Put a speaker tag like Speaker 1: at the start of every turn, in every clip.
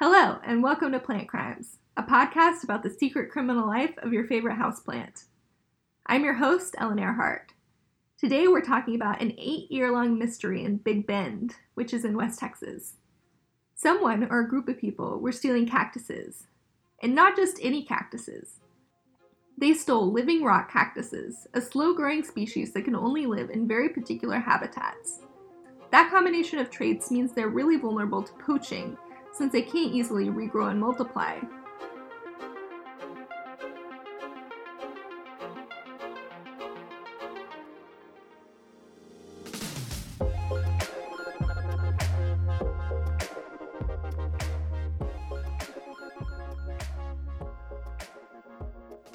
Speaker 1: Hello, and welcome to Plant Crimes, a podcast about the secret criminal life of your favorite houseplant. I'm your host, Ellen Earhart. Today we're talking about an eight year long mystery in Big Bend, which is in West Texas. Someone or a group of people were stealing cactuses, and not just any cactuses. They stole living rock cactuses, a slow growing species that can only live in very particular habitats. That combination of traits means they're really vulnerable to poaching since they can't easily regrow and multiply.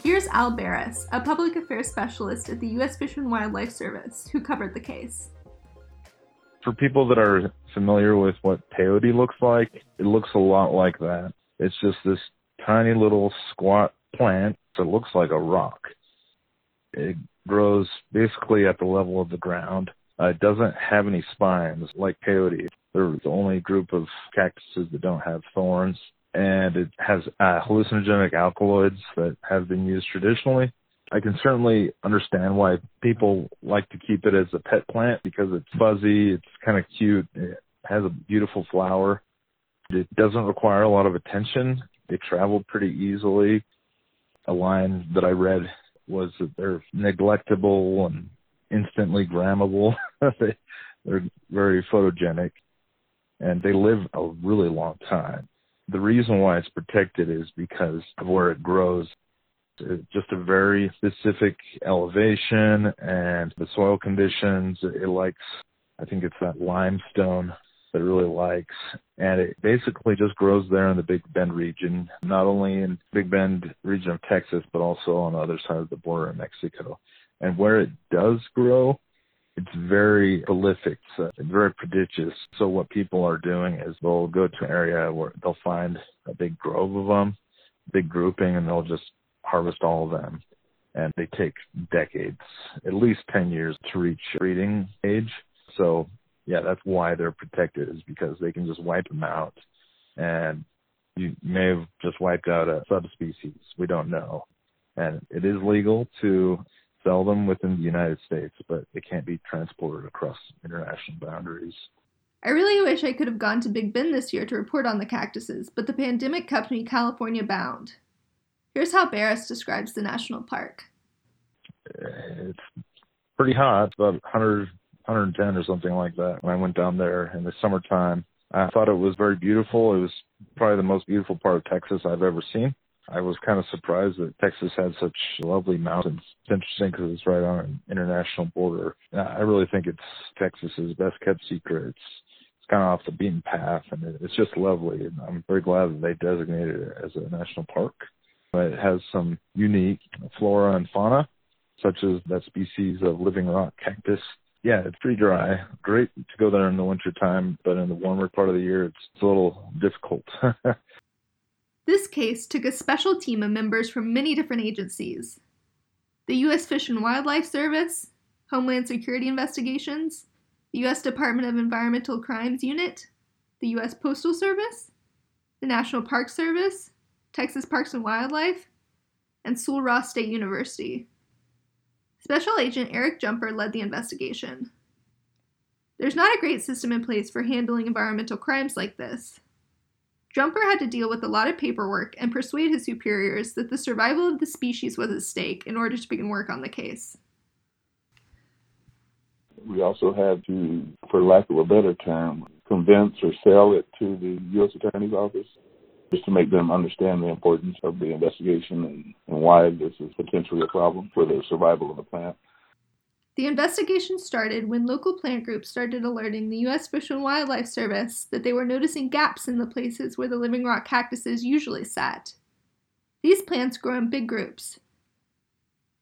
Speaker 1: Here's Al Barris, a public affairs specialist at the U.S. Fish and Wildlife Service, who covered the case
Speaker 2: for people that are familiar with what peyote looks like, it looks a lot like that. It's just this tiny little squat plant that looks like a rock. It grows basically at the level of the ground. Uh, it doesn't have any spines like peyote. They're the only group of cactuses that don't have thorns. And it has uh, hallucinogenic alkaloids that have been used traditionally. I can certainly understand why people like to keep it as a pet plant because it's fuzzy, it's kind of cute, it has a beautiful flower. It doesn't require a lot of attention. They travel pretty easily. A line that I read was that they're neglectable and instantly grammable. they, they're very photogenic and they live a really long time. The reason why it's protected is because of where it grows just a very specific elevation and the soil conditions. It likes, I think it's that limestone that it really likes. And it basically just grows there in the Big Bend region, not only in Big Bend region of Texas, but also on the other side of the border in Mexico. And where it does grow, it's very prolific, so it's very prodigious. So what people are doing is they'll go to an area where they'll find a big grove of them, big grouping, and they'll just harvest all of them. And they take decades, at least 10 years to reach breeding age. So yeah, that's why they're protected is because they can just wipe them out. And you may have just wiped out a subspecies. We don't know. And it is legal to sell them within the United States, but it can't be transported across international boundaries.
Speaker 1: I really wish I could have gone to Big Bend this year to report on the cactuses, but the pandemic kept me California bound. Here's how Barris describes the national park.
Speaker 2: It's pretty hot, about 100, 110 or something like that. When I went down there in the summertime, I thought it was very beautiful. It was probably the most beautiful part of Texas I've ever seen. I was kind of surprised that Texas had such lovely mountains. It's interesting because it's right on an international border. I really think it's Texas's best kept secret. It's it's kind of off the beaten path, and it's just lovely. And I'm very glad that they designated it as a national park. It has some unique flora and fauna, such as that species of living rock cactus. Yeah, it's pretty dry. Great to go there in the wintertime, but in the warmer part of the year, it's a little difficult.
Speaker 1: this case took a special team of members from many different agencies the U.S. Fish and Wildlife Service, Homeland Security Investigations, the U.S. Department of Environmental Crimes Unit, the U.S. Postal Service, the National Park Service, Texas Parks and Wildlife, and Sul Ross State University. Special Agent Eric Jumper led the investigation. There's not a great system in place for handling environmental crimes like this. Jumper had to deal with a lot of paperwork and persuade his superiors that the survival of the species was at stake in order to begin work on the case.
Speaker 3: We also had to, for lack of a better term, convince or sell it to the U.S. Attorney's Office just to make them understand the importance of the investigation and, and why this is potentially a problem for the survival of the plant.
Speaker 1: The investigation started when local plant groups started alerting the U.S. Fish and Wildlife Service that they were noticing gaps in the places where the living rock cactuses usually sat. These plants grow in big groups,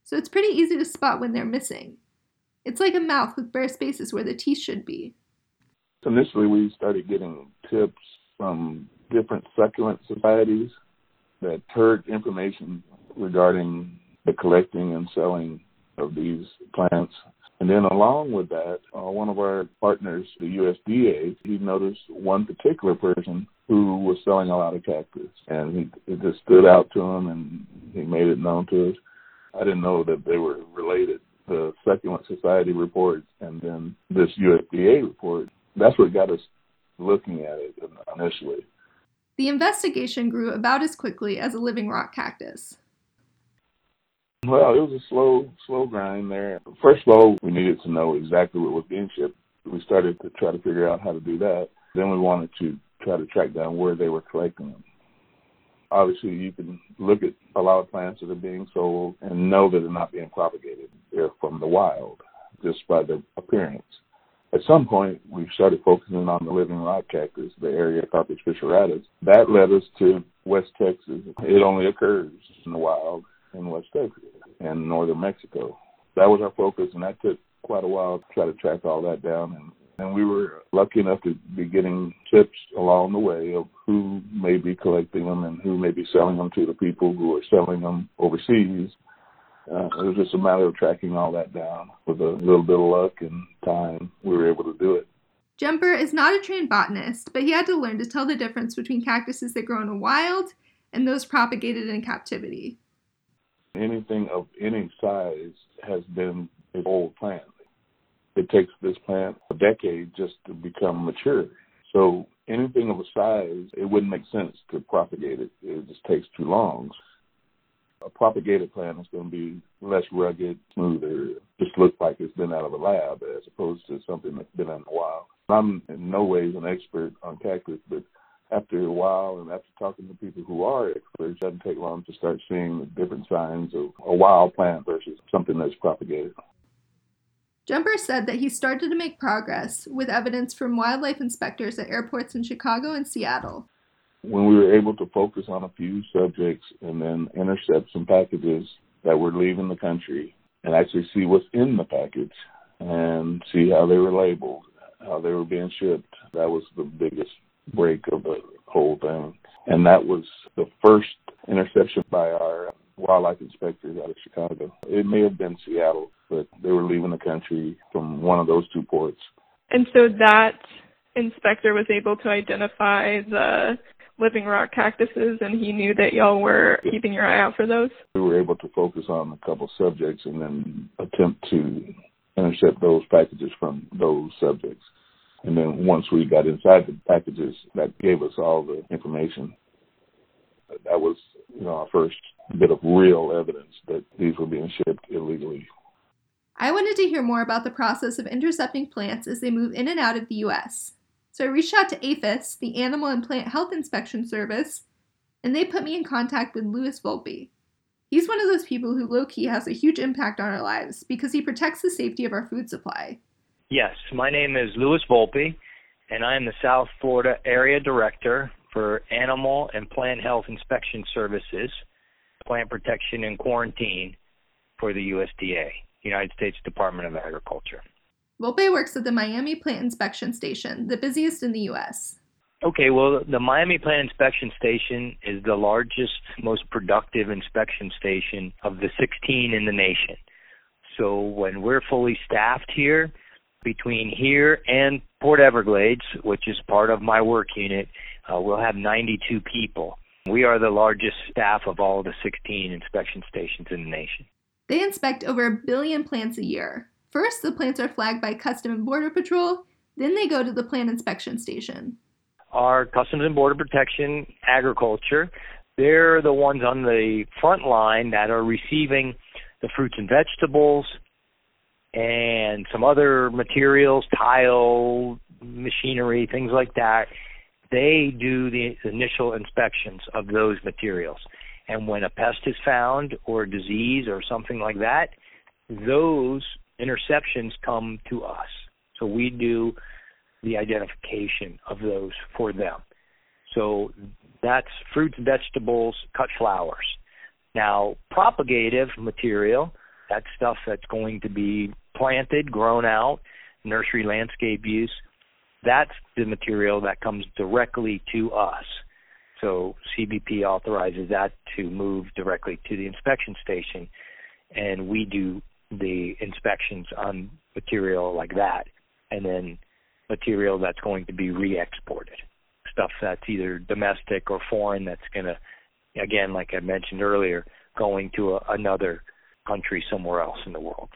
Speaker 1: so it's pretty easy to spot when they're missing. It's like a mouth with bare spaces where the teeth should be.
Speaker 3: Initially, we started getting tips from different succulent societies that heard information regarding the collecting and selling of these plants. And then along with that, uh, one of our partners, the USDA, he noticed one particular person who was selling a lot of cactus, and he it just stood out to him, and he made it known to us. I didn't know that they were related. The Succulent Society report and then this USDA report. That's what got us looking at it initially.
Speaker 1: The investigation grew about as quickly as a living rock cactus.
Speaker 3: Well, it was a slow, slow grind there. First of all, we needed to know exactly what was being shipped. We started to try to figure out how to do that. Then we wanted to try to track down where they were collecting them. Obviously, you can look at a lot of plants that are being sold and know that they're not being propagated. They're from the wild just by their appearance. At some point, we started focusing on the living rock cactus, the Ariocarpus fissuratus. That led us to West Texas. It only occurs in the wild in West Texas and northern Mexico. That was our focus, and that took quite a while to try to track all that down. And, and we were lucky enough to be getting tips along the way of who may be collecting them and who may be selling them to the people who are selling them overseas. Uh, it was just a matter of tracking all that down. With a little bit of luck and time, we were able to do it.
Speaker 1: Jumper is not a trained botanist, but he had to learn to tell the difference between cactuses that grow in the wild and those propagated in captivity.
Speaker 3: Anything of any size has been an old plant. It takes this plant a decade just to become mature. So anything of a size, it wouldn't make sense to propagate it. It just takes too long. A propagated plant is going to be less rugged, smoother, just look like it's been out of a lab as opposed to something that's been in the wild. I'm in no ways an expert on cactus, but after a while and after talking to people who are experts, it doesn't take long to start seeing the different signs of a wild plant versus something that's propagated.
Speaker 1: Jumper said that he started to make progress with evidence from wildlife inspectors at airports in Chicago and Seattle.
Speaker 3: When we were able to focus on a few subjects and then intercept some packages that were leaving the country and actually see what's in the package and see how they were labeled, how they were being shipped, that was the biggest break of the whole thing. And that was the first interception by our wildlife inspectors out of Chicago. It may have been Seattle, but they were leaving the country from one of those two ports.
Speaker 4: And so that inspector was able to identify the living rock cactuses and he knew that y'all were keeping your eye out for those?
Speaker 3: We were able to focus on a couple subjects and then attempt to intercept those packages from those subjects. And then once we got inside the packages, that gave us all the information. That was, you know, our first bit of real evidence that these were being shipped illegally.
Speaker 1: I wanted to hear more about the process of intercepting plants as they move in and out of the U.S. So I reached out to APHIS, the Animal and Plant Health Inspection Service, and they put me in contact with Louis Volpe. He's one of those people who low key has a huge impact on our lives because he protects the safety of our food supply.
Speaker 5: Yes, my name is Louis Volpe, and I am the South Florida Area Director for Animal and Plant Health Inspection Services, Plant Protection and Quarantine for the USDA, United States Department of Agriculture.
Speaker 1: Volpe works at the Miami Plant Inspection Station, the busiest in the U.S.
Speaker 5: Okay, well, the Miami Plant Inspection Station is the largest, most productive inspection station of the 16 in the nation. So when we're fully staffed here, between here and Port Everglades, which is part of my work unit, uh, we'll have 92 people. We are the largest staff of all the 16 inspection stations in the nation.
Speaker 1: They inspect over a billion plants a year. First, the plants are flagged by Customs and Border Patrol, then they go to the plant inspection station.
Speaker 5: Our Customs and Border Protection agriculture, they're the ones on the front line that are receiving the fruits and vegetables, and some other materials, tile, machinery, things like that, they do the initial inspections of those materials. And when a pest is found or a disease or something like that, those interceptions come to us. So we do the identification of those for them. So that's fruits, vegetables, cut flowers. Now, propagative material, that's stuff that's going to be planted, grown out, nursery landscape use. That's the material that comes directly to us. So CBP authorizes that to move directly to the inspection station, and we do the inspections on material like that, and then material that's going to be re-exported. stuff that's either domestic or foreign that's going to, again, like I mentioned earlier, going to a, another country somewhere else in the world.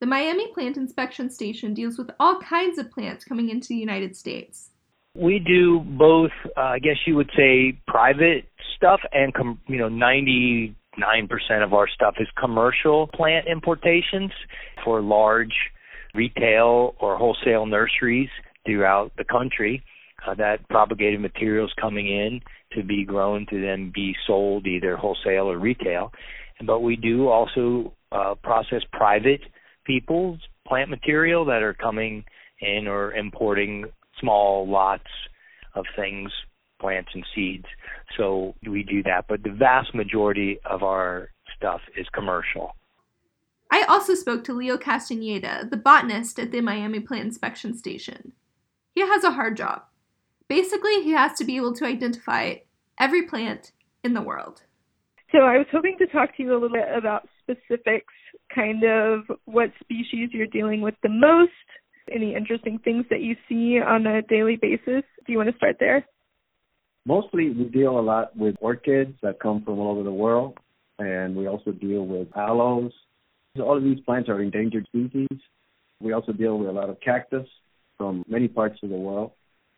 Speaker 1: The Miami Plant Inspection Station deals with all kinds of plants coming into the United States.
Speaker 5: We do both, uh, I guess you would say, private stuff and, com- you know, 99% of our stuff is commercial plant importations for large retail or wholesale nurseries throughout the country. Uh, that propagated materials coming in to be grown to then be sold either wholesale or retail. But we do also uh, process private people's plant material that are coming in or importing small lots of things, plants and seeds. So we do that, but the vast majority of our stuff is commercial.
Speaker 1: I also spoke to Leo Castaneda, the botanist at the Miami Plant Inspection Station. He has a hard job. Basically, he has to be able to identify every plant in the world.
Speaker 4: So I was hoping to talk to you a little bit about specifics, kind of what species you're dealing with the most, any interesting things that you see on a daily basis. Do you want to start there?
Speaker 6: Mostly we deal a lot with orchids that come from all over the world, and we also deal with aloes. All of these plants are endangered species. We also deal with a lot of cactus from many parts of the world.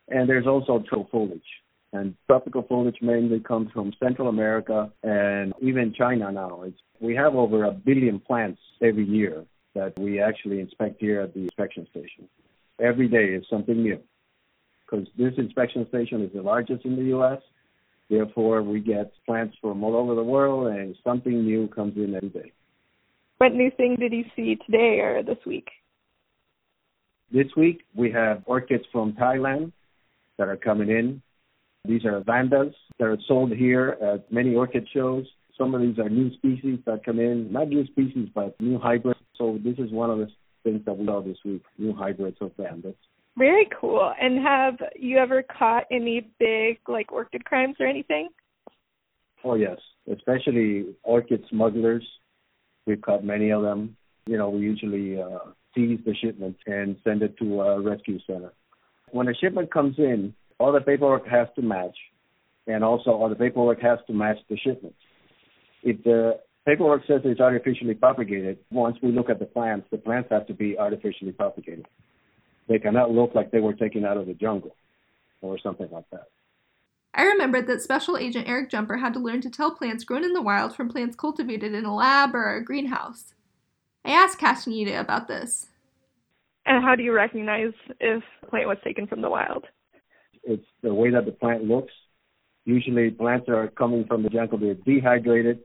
Speaker 6: And there's also tropical foliage. And tropical foliage mainly comes from Central America and even China now. It's, we have over a billion plants every year that we actually inspect here at the inspection station. Every day is something new because this inspection station is the largest in the U.S. Therefore, we get plants from all over the world and something new comes in every day.
Speaker 4: What new thing did you see today or this week?
Speaker 6: This week, we have orchids from Thailand that are coming in. These are vandas that are sold here at many orchid shows. Some of these are new species that come in, not new species, but new hybrids. So this is one of the things that we saw this week, new hybrids of vandas.
Speaker 4: Very cool. And have you ever caught any big like orchid crimes or anything?
Speaker 6: Oh yes, especially orchid smugglers. We've caught many of them. You know, we usually uh, seize the shipment and send it to a rescue center. When a shipment comes in, all the paperwork has to match, and also all the paperwork has to match the shipment. If the paperwork says it's artificially propagated, once we look at the plants, the plants have to be artificially propagated. They cannot look like they were taken out of the jungle or something like that.
Speaker 1: I remembered that Special Agent Eric Jumper had to learn to tell plants grown in the wild from plants cultivated in a lab or a greenhouse. I asked Castaneda about this.
Speaker 4: And how do you recognize if a plant was taken from the wild?
Speaker 6: It's the way that the plant looks. Usually, plants are coming from the jungle, they're dehydrated,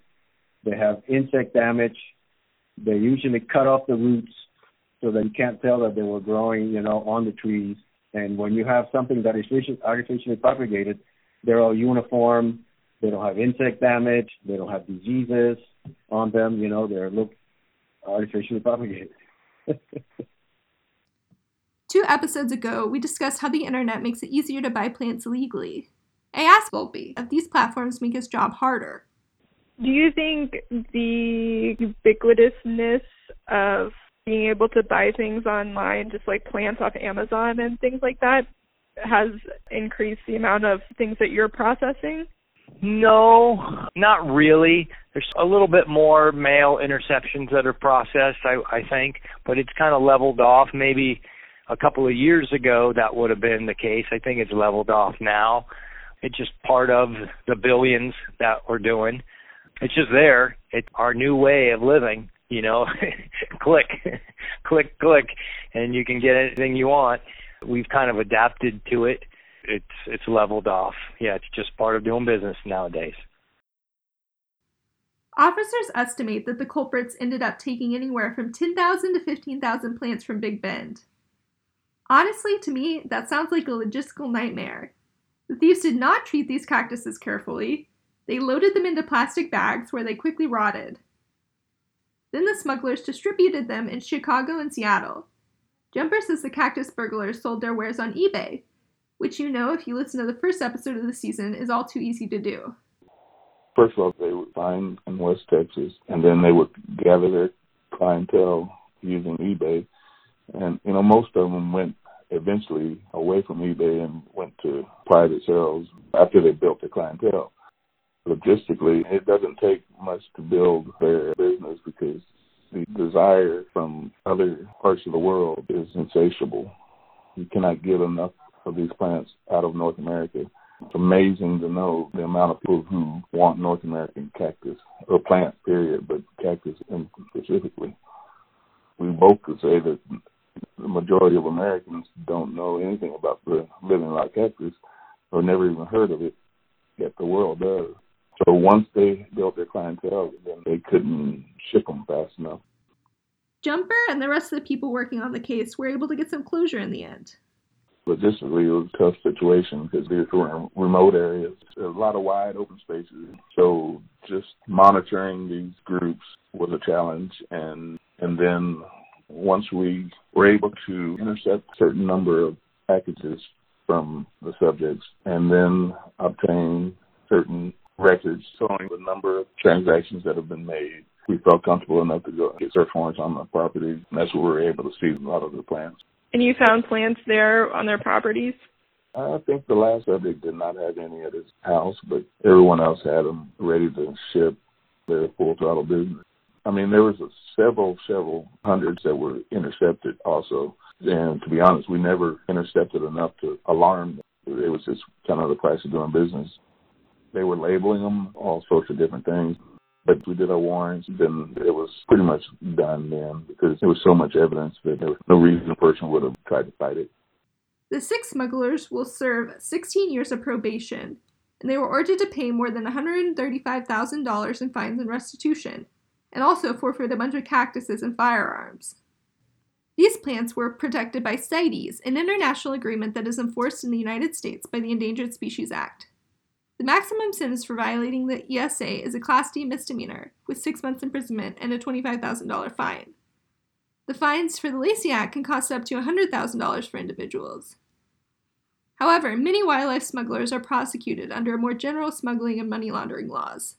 Speaker 6: they have insect damage, they usually cut off the roots so that you can't tell that they were growing, you know, on the trees. And when you have something that is artificially propagated, they're all uniform. They don't have insect damage. They don't have diseases on them. You know, they're look artificially propagated.
Speaker 1: Two episodes ago, we discussed how the internet makes it easier to buy plants legally. I asked Volpe if these platforms make his job harder.
Speaker 4: Do you think the ubiquitousness of being able to buy things online, just like plants off Amazon and things like that, has increased the amount of things that you're processing?
Speaker 5: No, not really. There's a little bit more mail interceptions that are processed, I, I think, but it's kind of leveled off. Maybe a couple of years ago that would have been the case. I think it's leveled off now. It's just part of the billions that we're doing. It's just there. It's our new way of living, you know. click, click, click, and you can get anything you want. We've kind of adapted to it. It's it's leveled off. Yeah, it's just part of doing business nowadays.
Speaker 1: Officers estimate that the culprits ended up taking anywhere from 10,000 to 15,000 plants from Big Bend. Honestly, to me, that sounds like a logistical nightmare. The thieves did not treat these cactuses carefully. They loaded them into plastic bags where they quickly rotted. Then the smugglers distributed them in Chicago and Seattle. Jumper says the cactus burglars sold their wares on eBay, which you know if you listen to the first episode of the season is all too easy to do.
Speaker 3: First of all, they would find in West Texas, and then they would gather their clientele using eBay and you know most of them went eventually away from eBay and went to private sales after they built their clientele. Logistically, it doesn't take much to build their business because the desire from other parts of the world is insatiable. You cannot get enough of these plants out of North America. It's amazing to know the amount of people who want North American cactus, or plants, period, but cactus specifically. We both could say that the majority of Americans don't know anything about the living rock cactus or never even heard of it, yet the world does. So once they built their clientele, then they couldn't ship them fast enough.
Speaker 1: Jumper and the rest of the people working on the case were able to get some closure in the end.
Speaker 3: Logistically, it was a tough situation because these were in remote areas. A lot of wide open spaces. So just monitoring these groups was a challenge. And, and then once we were able to intercept a certain number of packages from the subjects and then obtain certain records showing the number of transactions that have been made. We felt comfortable enough to go get search warrants on the property, and that's where we were able to see a lot of the plants.
Speaker 4: And you found plants there on their properties?
Speaker 3: I think the last subject did not have any at his house, but everyone else had them ready to ship their full throttle business. I mean, there was a several, several hundreds that were intercepted also. And to be honest, we never intercepted enough to alarm them. It was just kind of the price of doing business. They were labeling them all sorts of different things. But we did our warrants, and then it was pretty much done then because there was so much evidence that there was no reason a person would have tried to fight it.
Speaker 1: The six smugglers will serve 16 years of probation, and they were ordered to pay more than $135,000 in fines and restitution, and also forfeit a bunch of cactuses and firearms. These plants were protected by CITES, an international agreement that is enforced in the United States by the Endangered Species Act. The maximum sentence for violating the ESA is a Class D misdemeanor, with six months imprisonment and a $25,000 fine. The fines for the Lacey Act can cost up to $100,000 for individuals. However, many wildlife smugglers are prosecuted under more general smuggling and money laundering laws.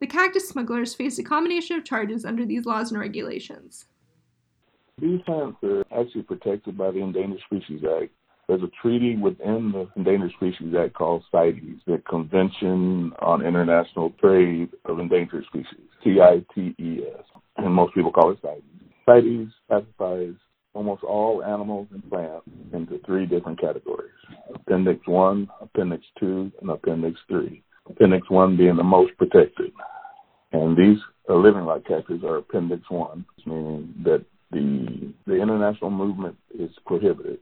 Speaker 1: The cactus smugglers face a combination of charges under these laws and regulations.
Speaker 3: These plants are actually protected by the Endangered Species Act there's a treaty within the Endangered Species Act called CITES, the Convention on International Trade of Endangered Species, C-I-T-E-S, and most people call it CITES. CITES classifies almost all animals and plants into three different categories, Appendix 1, Appendix 2, and Appendix 3. Appendix 1 being the most protected. And these uh, living rock cactus are Appendix 1, meaning that the, the international movement is prohibited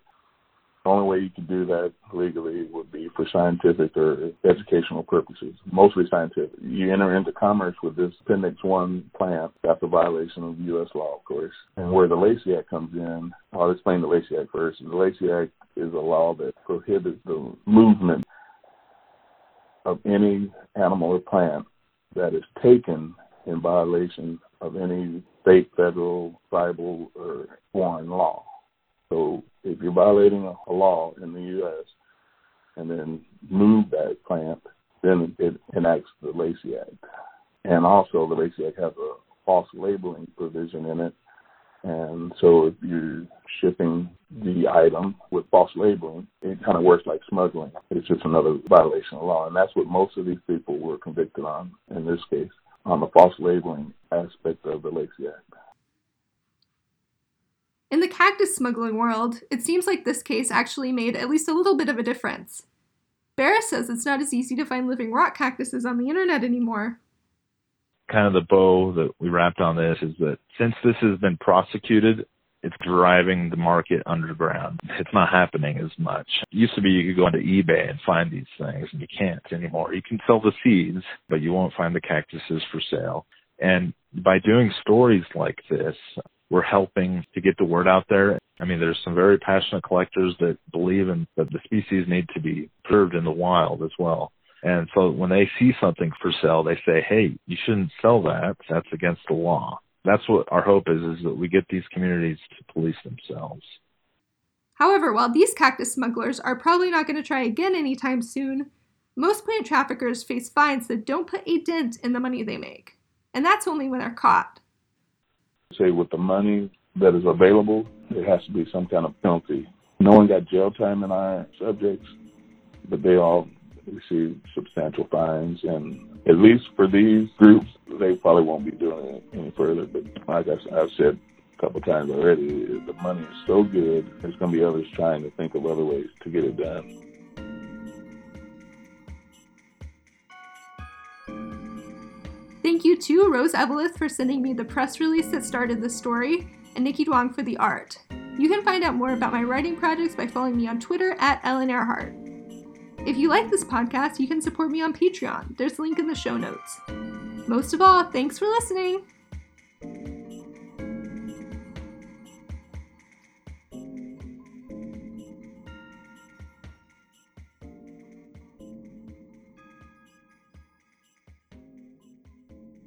Speaker 3: the only way you can do that legally would be for scientific or educational purposes, mostly scientific. You enter into commerce with this Appendix 1 plant after violation of U.S. law, of course. And where the Lacey Act comes in, I'll explain the Lacey Act first. The Lacey Act is a law that prohibits the movement of any animal or plant that is taken in violation of any state, federal, tribal, or foreign law. So if you're violating a, law in the U.S. and then move that plant, then it enacts the Lacey Act. And also, the Lacey Act has a false labeling provision in it. And so, if you're shipping the item with false labeling, it kind of works like smuggling. It's just another violation of law. And that's what most of these people were convicted on in this case, on the false labeling aspect of the Lacey Act.
Speaker 1: In the cactus smuggling world, it seems like this case actually made at least a little bit of a difference. Barris says it's not as easy to find living rock cactuses on the internet anymore.
Speaker 2: Kind of the bow that we wrapped on this is that since this has been prosecuted, it's driving the market underground. It's not happening as much. It used to be you could go onto eBay and find these things, and you can't anymore. You can sell the seeds, but you won't find the cactuses for sale. And by doing stories like this, we're helping to get the word out there. I mean, there's some very passionate collectors that believe in that the species need to be preserved in the wild as well. And so when they see something for sale, they say, hey, you shouldn't sell that. That's against the law. That's what our hope is, is that we get these communities to police themselves.
Speaker 1: However, while these cactus smugglers are probably not going to try again anytime soon, most plant traffickers face fines that don't put a dent in the money they make. And that's only when they're caught
Speaker 3: say with the money that is available, there has to be some kind of penalty No one got jail time in our subjects, but they all received substantial fines. And at least for these groups, they probably won't be doing it any further. But like I've said a couple times already, the money is so good, there's going to be others trying to think of other ways to get it done.
Speaker 1: Thank you to Rose Eveleth for sending me the press release that started the story, and Nikki Duong for the art. You can find out more about my writing projects by following me on Twitter at Ellen Earhart. If you like this podcast, you can support me on Patreon. There's a link in the show notes. Most of all, thanks for listening!